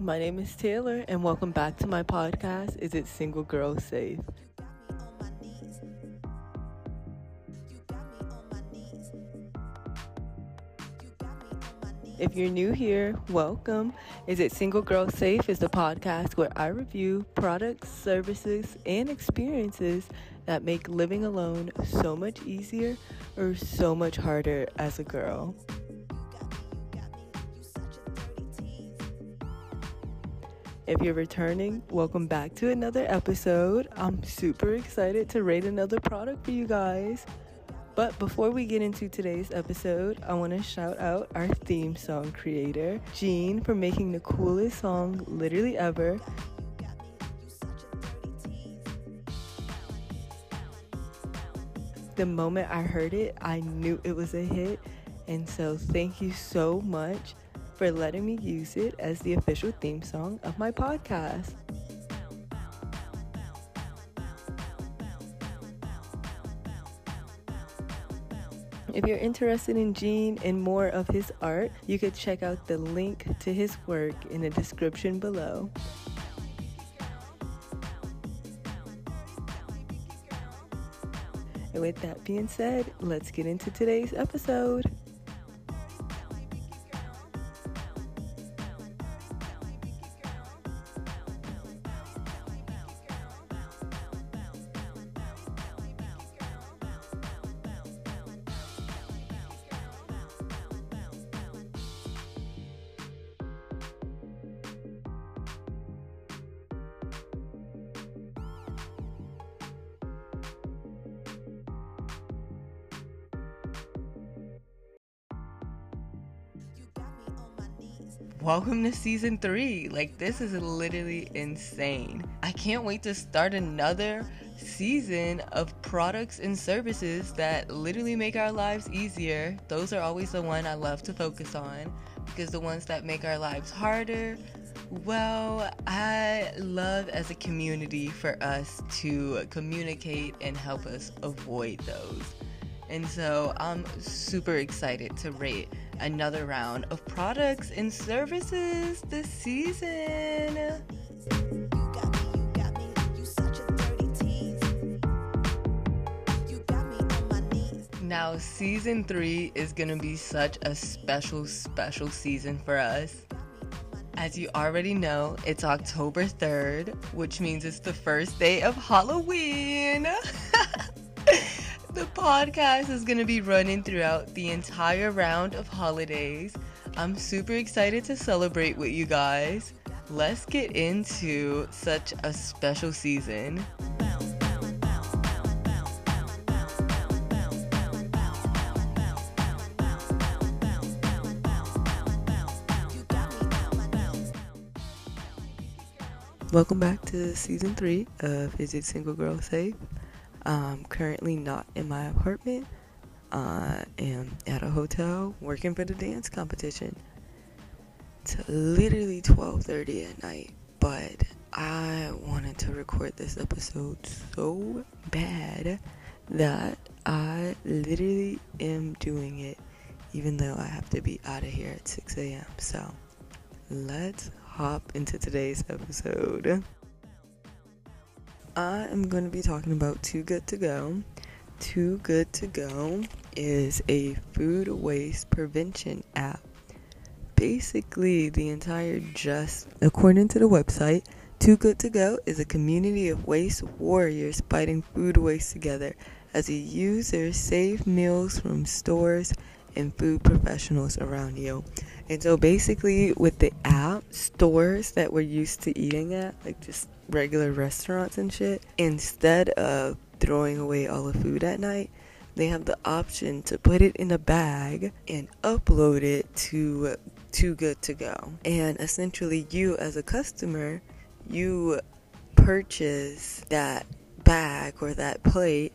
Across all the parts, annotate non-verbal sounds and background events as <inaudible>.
My name is Taylor, and welcome back to my podcast. Is it Single Girl Safe? If you're new here, welcome. Is It Single Girl Safe is the podcast where I review products, services, and experiences that make living alone so much easier or so much harder as a girl. If you're returning, welcome back to another episode. I'm super excited to rate another product for you guys. But before we get into today's episode, I want to shout out our theme song creator, Jean, for making the coolest song literally ever. The moment I heard it, I knew it was a hit. And so, thank you so much for letting me use it as the official theme song of my podcast. If you're interested in Jean and more of his art, you could check out the link to his work in the description below. And with that being said, let's get into today's episode. Welcome to season three. Like, this is literally insane. I can't wait to start another season of products and services that literally make our lives easier. Those are always the one I love to focus on because the ones that make our lives harder, well, I love as a community for us to communicate and help us avoid those. And so I'm super excited to rate another round of products and services this season. Now, season three is gonna be such a special, special season for us. As you already know, it's October 3rd, which means it's the first day of Halloween. <laughs> The podcast is going to be running throughout the entire round of holidays. I'm super excited to celebrate with you guys. Let's get into such a special season. Welcome back to season three of Is It Single Girl Safe? I'm currently not in my apartment. I am at a hotel working for the dance competition. It's literally 12:30 at night, but I wanted to record this episode so bad that I literally am doing it even though I have to be out of here at 6 a.m. So let's hop into today's episode. I am going to be talking about Too Good to Go. Too Good to Go is a food waste prevention app. Basically, the entire just, according to the website, Too Good to Go is a community of waste warriors fighting food waste together as a user save meals from stores and food professionals around you. And so basically with the app, stores that we're used to eating at, like just regular restaurants and shit, instead of throwing away all the food at night, they have the option to put it in a bag and upload it to Too Good to Go. And essentially, you as a customer, you purchase that bag or that plate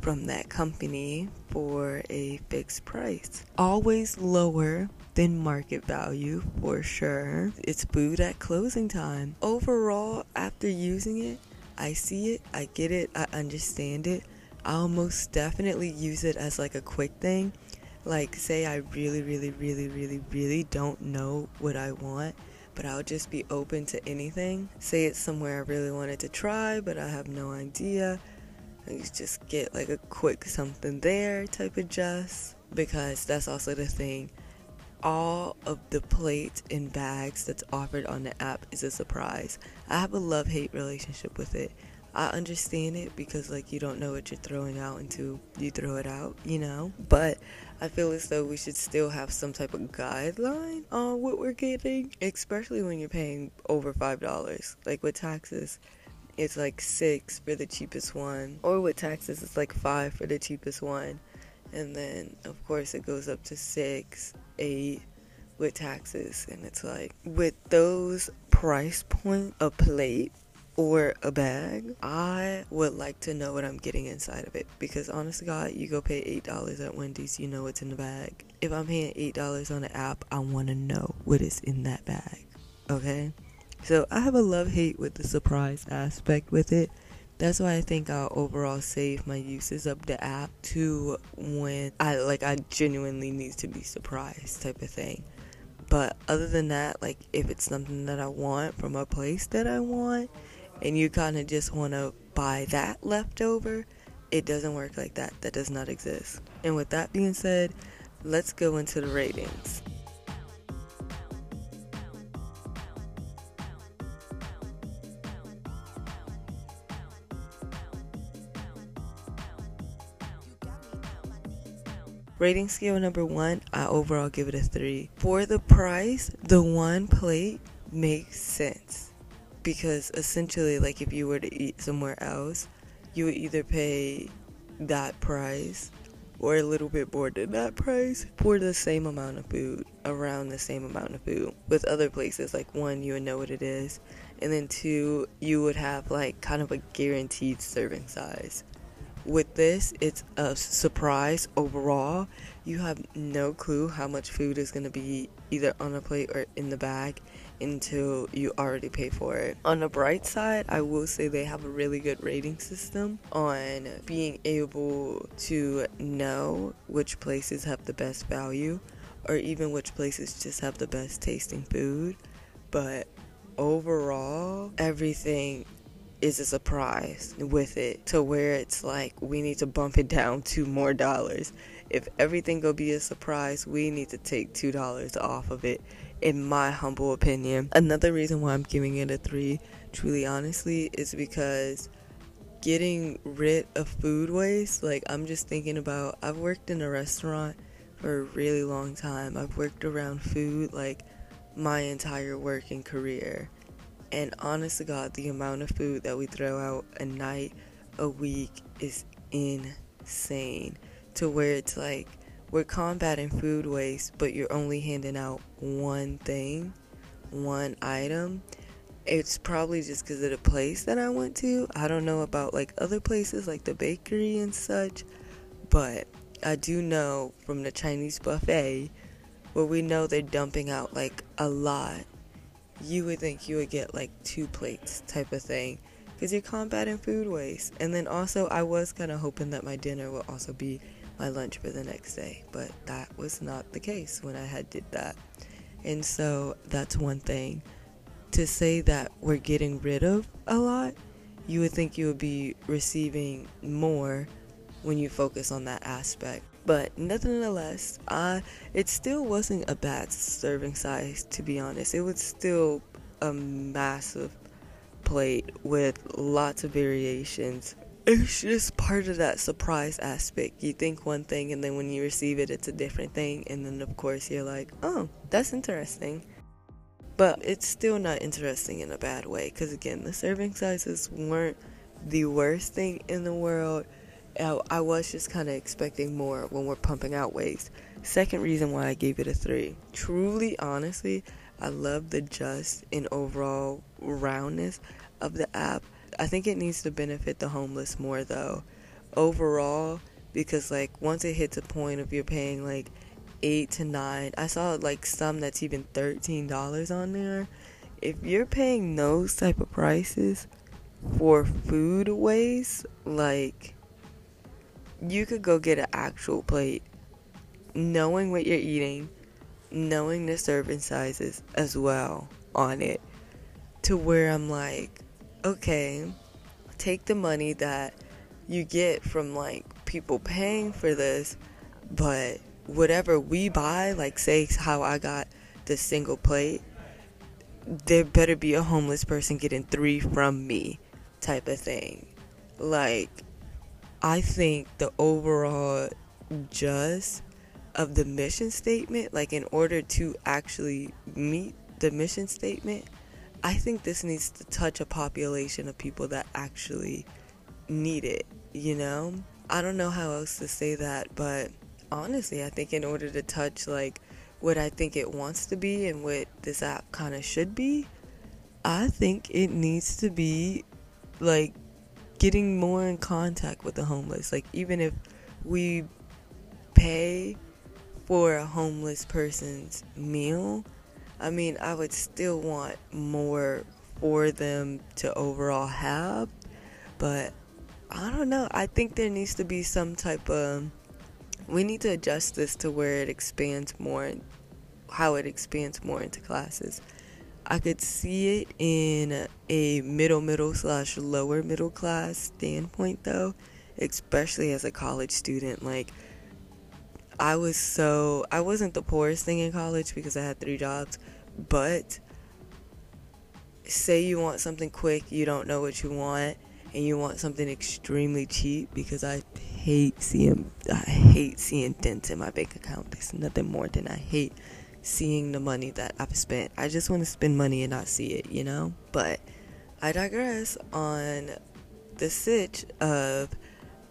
from that company for a fixed price. Always lower than market value for sure. It's food at closing time. Overall, after using it, I see it, I get it, I understand it. I'll most definitely use it as like a quick thing. Like, say I really, really, really, really, really don't know what I want, but I'll just be open to anything. Say it's somewhere I really wanted to try, but I have no idea. I just get like a quick something there type of just because that's also the thing. All of the plates and bags that's offered on the app is a surprise. I have a love hate relationship with it. I understand it because like you don't know what you're throwing out until you throw it out, you know? But I feel as though we should still have some type of guideline on what we're getting, especially when you're paying over $5. Like with taxes, it's like 6 for the cheapest one, or with taxes it's like 5 for the cheapest one. And then of course it goes up to 6, 8 with taxes and it's like with those price point a plate or a bag, I would like to know what I'm getting inside of it because honestly, God, you go pay eight dollars at Wendy's, you know what's in the bag. If I'm paying eight dollars on the app, I want to know what is in that bag. Okay, so I have a love hate with the surprise aspect with it. That's why I think I'll overall save my uses of the app to when I like I genuinely need to be surprised type of thing. But other than that, like if it's something that I want from a place that I want, and you kind of just want to buy that leftover, it doesn't work like that. That does not exist. And with that being said, let's go into the ratings. Rating scale number one, I overall give it a three. For the price, the one plate makes sense. Because essentially like if you were to eat somewhere else you would either pay that price or a little bit more than that price for the same amount of food around the same amount of food. With other places like one you would know what it is. And then two you would have like kind of a guaranteed serving size with this it's a surprise overall you have no clue how much food is going to be either on a plate or in the bag until you already pay for it. On the bright side, I will say they have a really good rating system on being able to know which places have the best value or even which places just have the best tasting food. But overall, everything is a surprise with it to where it's like we need to bump it down to more dollars. If everything go be a surprise, we need to take two dollars off of it in my humble opinion. Another reason why I'm giving it a 3, truly honestly, is because getting rid of food waste, like I'm just thinking about I've worked in a restaurant for a really long time. I've worked around food like my entire working career. And honest to God, the amount of food that we throw out a night, a week is insane. To where it's like we're combating food waste, but you're only handing out one thing, one item. It's probably just because of the place that I went to. I don't know about like other places like the bakery and such, but I do know from the Chinese buffet where we know they're dumping out like a lot. You would think you would get like two plates type of thing because you're combating food waste. And then also, I was kind of hoping that my dinner would also be my lunch for the next day, but that was not the case when I had did that. And so that's one thing. To say that we're getting rid of a lot, you would think you would be receiving more when you focus on that aspect. But nonetheless, uh, it still wasn't a bad serving size, to be honest. It was still a massive plate with lots of variations it's just part of that surprise aspect. You think one thing, and then when you receive it, it's a different thing. And then, of course, you're like, oh, that's interesting. But it's still not interesting in a bad way. Because, again, the serving sizes weren't the worst thing in the world. I was just kind of expecting more when we're pumping out waste. Second reason why I gave it a 3. Truly, honestly, I love the just and overall roundness of the app I think it needs to benefit the homeless more though. Overall, because like once it hits a point of you're paying like eight to nine, I saw like some that's even thirteen dollars on there. If you're paying those type of prices for food waste, like you could go get an actual plate, knowing what you're eating, knowing the serving sizes as well on it to where I'm like, okay, take the money that you get from like people paying for this, but whatever we buy, like say how I got the single plate, there better be a homeless person getting three from me type of thing. Like, I think the overall just of the mission statement, like in order to actually meet the mission statement, I think this needs to touch a population of people that actually need it, you know? I don't know how else to say that, but honestly, I think in order to touch like what I think it wants to be and what this app kind of should be, I think it needs to be like getting more in contact with the homeless. Like, even if we pay for a homeless person's meal, I mean, I would still want more for them to overall have, but I don't know. I think there needs to be some type of we need to adjust this to where it expands more how it expands more into classes i could see it in a middle middle slash lower middle class standpoint though especially as a college student like i was so i wasn't the poorest thing in college because i had three jobs but say you want something quick you don't know what you want and you want something extremely cheap because I hate seeing I hate seeing dents in my bank account. There's nothing more than I hate seeing the money that I've spent. I just want to spend money and not see it, you know? But I digress on the sitch of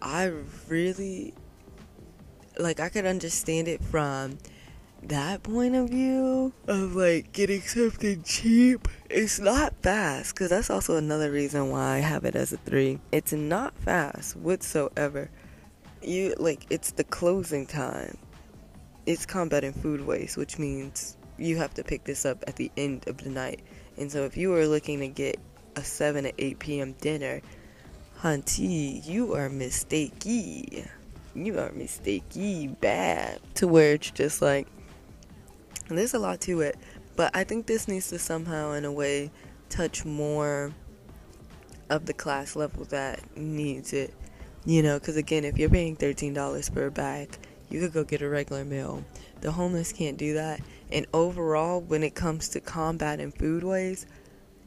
I really like I could understand it from that point of view of like getting something cheap, it's not fast because that's also another reason why I have it as a three. It's not fast whatsoever. You like it's the closing time. It's combating food waste, which means you have to pick this up at the end of the night. And so if you are looking to get a 7 to 8 p.m. dinner, hunty, you are mistakey. You are mistakey bad. To where it's just like, there's a lot to it, but I think this needs to somehow, in a way, touch more of the class level that needs it. You know, because again, if you're paying $13 per bag, you could go get a regular meal. The homeless can't do that. And overall, when it comes to combating food waste,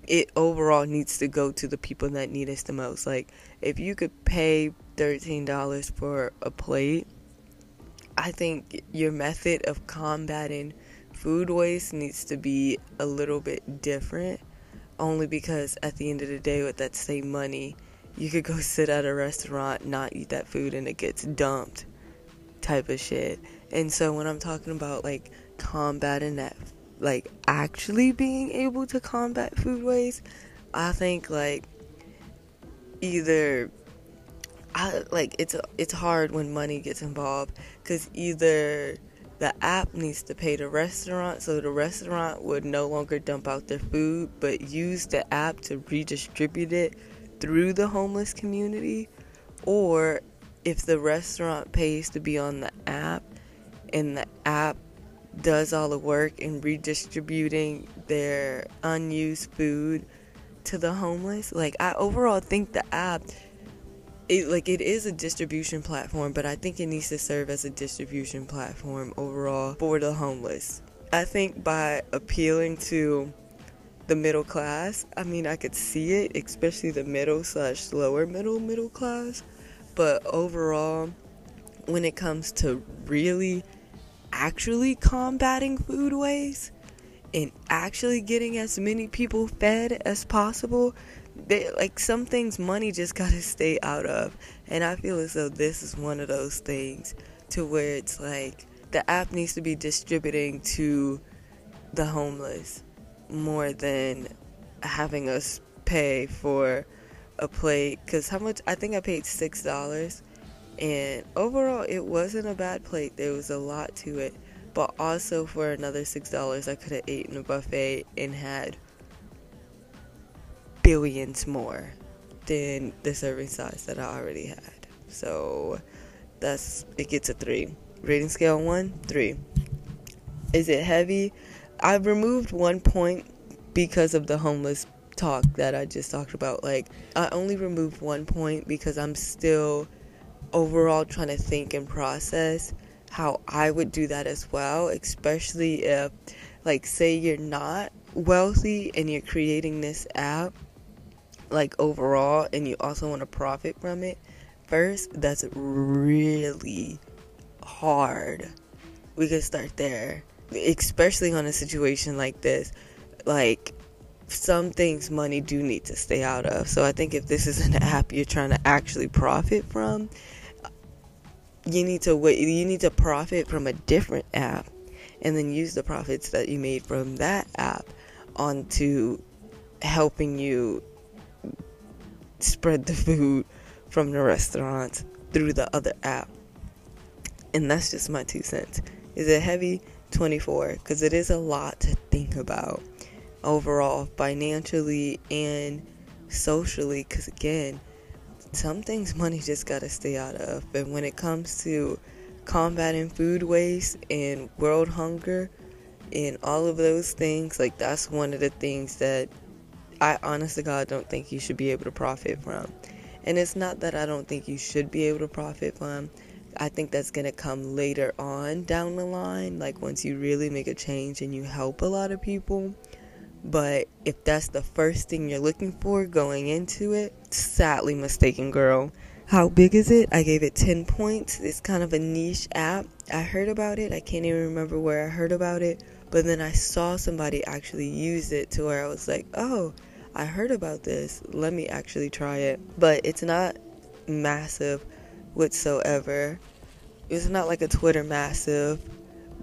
it overall needs to go to the people that need us the most. Like, if you could pay $13 for a plate, I think your method of combating food waste needs to be a little bit different only because at the end of the day with that same money you could go sit at a restaurant not eat that food and it gets dumped type of shit. And so when i'm talking about like combating that like actually being able to combat food waste i think like either I like it's it's hard when money gets involved cuz either the app needs to pay the restaurant so the restaurant would no longer dump out their food but use the app to redistribute it through the homeless community or if the restaurant pays to be on the app and the app does all the work in redistributing their unused food to the homeless like i overall think the app it like it is a distribution platform, but I think it needs to serve as a distribution platform overall for the homeless. I think by appealing to the middle class, I mean I could see it, especially the middle slash lower middle middle class, but overall, when it comes to really actually combating food waste and actually getting as many people fed as possible, they like some things money just <laughs> gotta stay out of. And i feel as though this is one of those things to where it's like the app needs to be distributing to the homeless more than having us pay for a plate because how much i think i paid six dollars and overall it wasn't a bad plate there was a lot to it but also for another six dollars i could have eaten a buffet and had billions more than the serving size that I already had. So that's it gets a three. Rating scale one, three. Is it heavy? I've removed one point because of the homeless talk that I just talked about. Like, I only removed one point because I'm still overall trying to think and process how I would do that as well, especially if, like, say you're not wealthy and you're creating this app, like, overall, and you also want to profit from it. First, that's really hard. We could start there, especially on a situation like this. Like, some things money do need to stay out of. So I think if this is an app you're trying to actually profit from, you need to wait, you need to profit from a different app and then use the profits that you made from that app onto helping you spread the food from the restaurant through the other app. And that's just my two cents. Is it heavy? 24 because it is a lot to think about overall financially and socially because again some things <laughs> money just got to stay out of. And when it comes to combating food waste and world hunger and all of those things like that's one of the things that i honestly god don't think you should be able to profit from. And it's not that i don't think you should be able to profit from. I think that's going to come later on down the line, like once you really make a change and you help a lot of people. But if that's the first thing you're looking for going into it, sadly mistaken, girl. How big is it? I gave it 10 points. It's kind of a niche app. I heard about it. I can't even remember where I heard about it. But then I saw somebody actually use it to where I was like, oh, I heard about this. Let me actually try it. But it's not massive whatsoever. It's not like a Twitter massive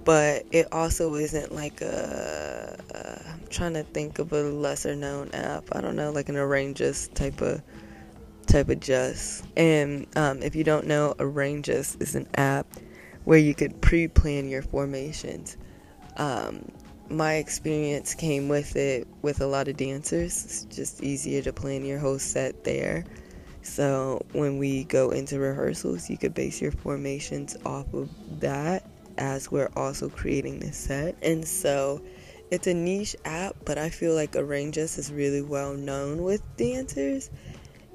but it also isn't like a. am trying to think of a lesser known app. I don't know, like an ArrangeUs type of type of just. And um, if you don't know, ArrangeUs is an app where you could pre-plan your formations. Um, my experience came with it with a lot of dancers. It's just easier to plan your whole set there. So when we go into rehearsals, you could base your formations off of that as we're also creating this set. And so it's a niche app, but I feel like ArrangeUs is really well known with dancers.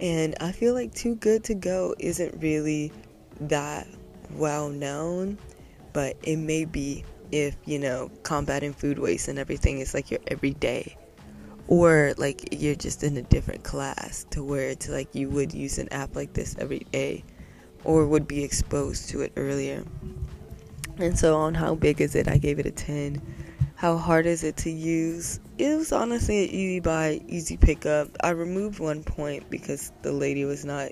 And I feel like Too Good to Go isn't really that well known, but it may be if, you know, combating food waste and everything is like your everyday. Or like you're just in a different class to where it's like you would use an app like this every day or would be exposed to it earlier. And so, on how big is it, I gave it a 10. How hard is it to use? It was honestly an easy buy, easy pickup. I removed one point because the lady was not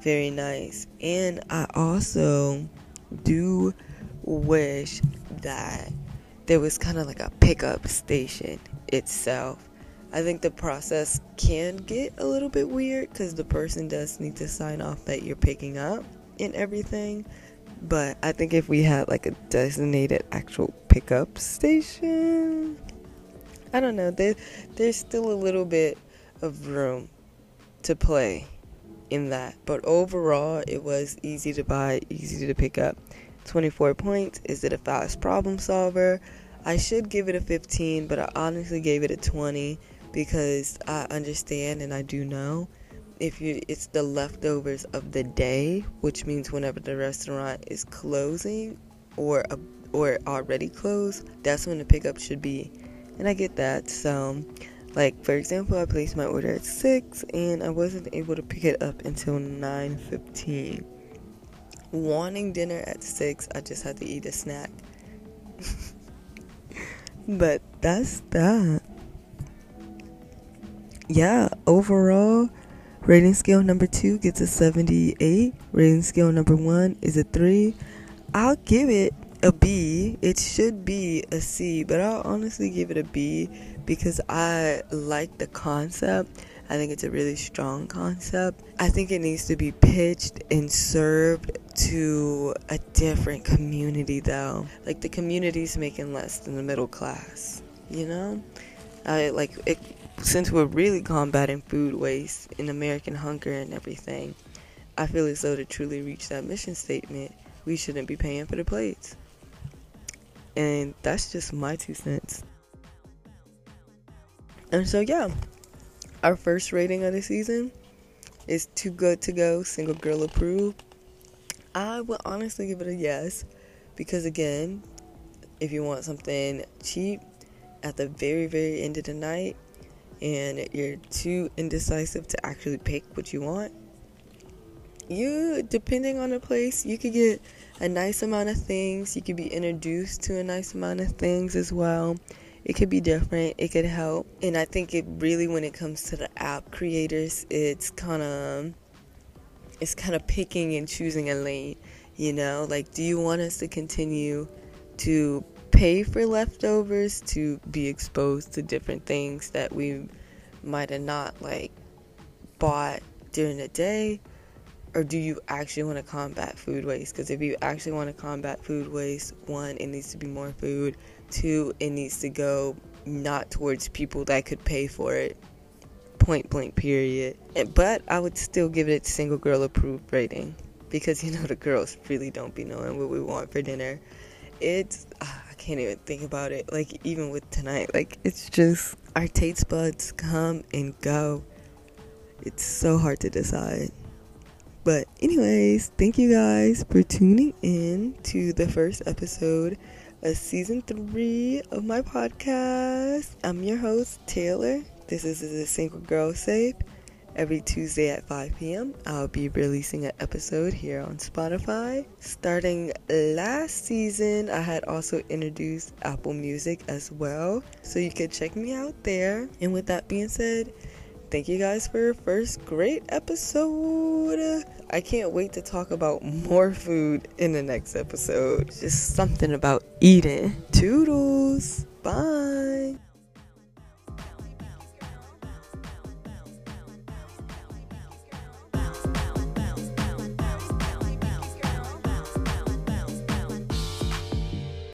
very nice. And I also do wish that there was kind of like a pickup station itself. I think the process can get a little bit weird because the person does need to sign off that you're picking up and everything. But I think if we had like a designated actual pickup station, I don't know. There, there's still a little bit of room to play in that. But overall, it was easy to buy, easy to pick up. 24 points. Is it a fast problem solver? I should give it a 15, but I honestly gave it a 20 because I understand and I do know if you it's the leftovers of the day, which means whenever the restaurant is closing or a, or already closed, that's when the pickup should be. And I get that. So, like for example, I placed my order at 6 and I wasn't able to pick it up until 9:15. Wanting dinner at 6, I just had to eat a snack. <laughs> but that's that. Yeah, overall Rating scale number two gets a 78. Rating scale number one is a 3. I'll give it a B. It should be a C, but I'll honestly give it a B because I like the concept. I think it's a really strong concept. I think it needs to be pitched and served to a different community though. Like the community's making less than the middle class, you know? I like it since we're really combating food waste and American hunger and everything, I feel as though to truly reach that mission statement, we shouldn't be paying for the plates. And that's just my two cents. And so, yeah, our first rating of the season is Too Good to Go, Single Girl Approved. I would honestly give it a yes because, again, if you want something cheap at the very, very end of the night and you're too indecisive to actually pick what you want, you, depending on the place, you could get a nice amount of things. You could be introduced to a nice amount of things as well. It could be different, it could help. And I think it really, when it comes to the app creators, it's kind of. It's kind of picking and choosing a lane, you know? Like, do you want us to continue to pay for leftovers to be exposed to different things that we might have not like bought during the day? Or do you actually want to combat food waste? Because if you actually want to combat food waste one it needs to be more food. Two it needs to go not towards people that could pay for it. Point blank period. But i would still give it a single girl approved rating. Because you know the girls really don't be knowing what we want for dinner. It's ah, can't even think about it. Like even with tonight, like it's just our taste buds come and go. It's so hard to decide. But anyways, thank you guys for tuning in to the first episode of season 3 of my podcast. I'm your host Taylor. This is the Single Girl Safe Every Tuesday at 5 p.m., I'll be releasing an episode here on Spotify. Starting last season, I had also introduced Apple Music as well, so you could check me out there. And with that being said, thank you guys for your first great episode. I can't wait to talk about more food in the next episode. Just something about eating. Toodles. Bye.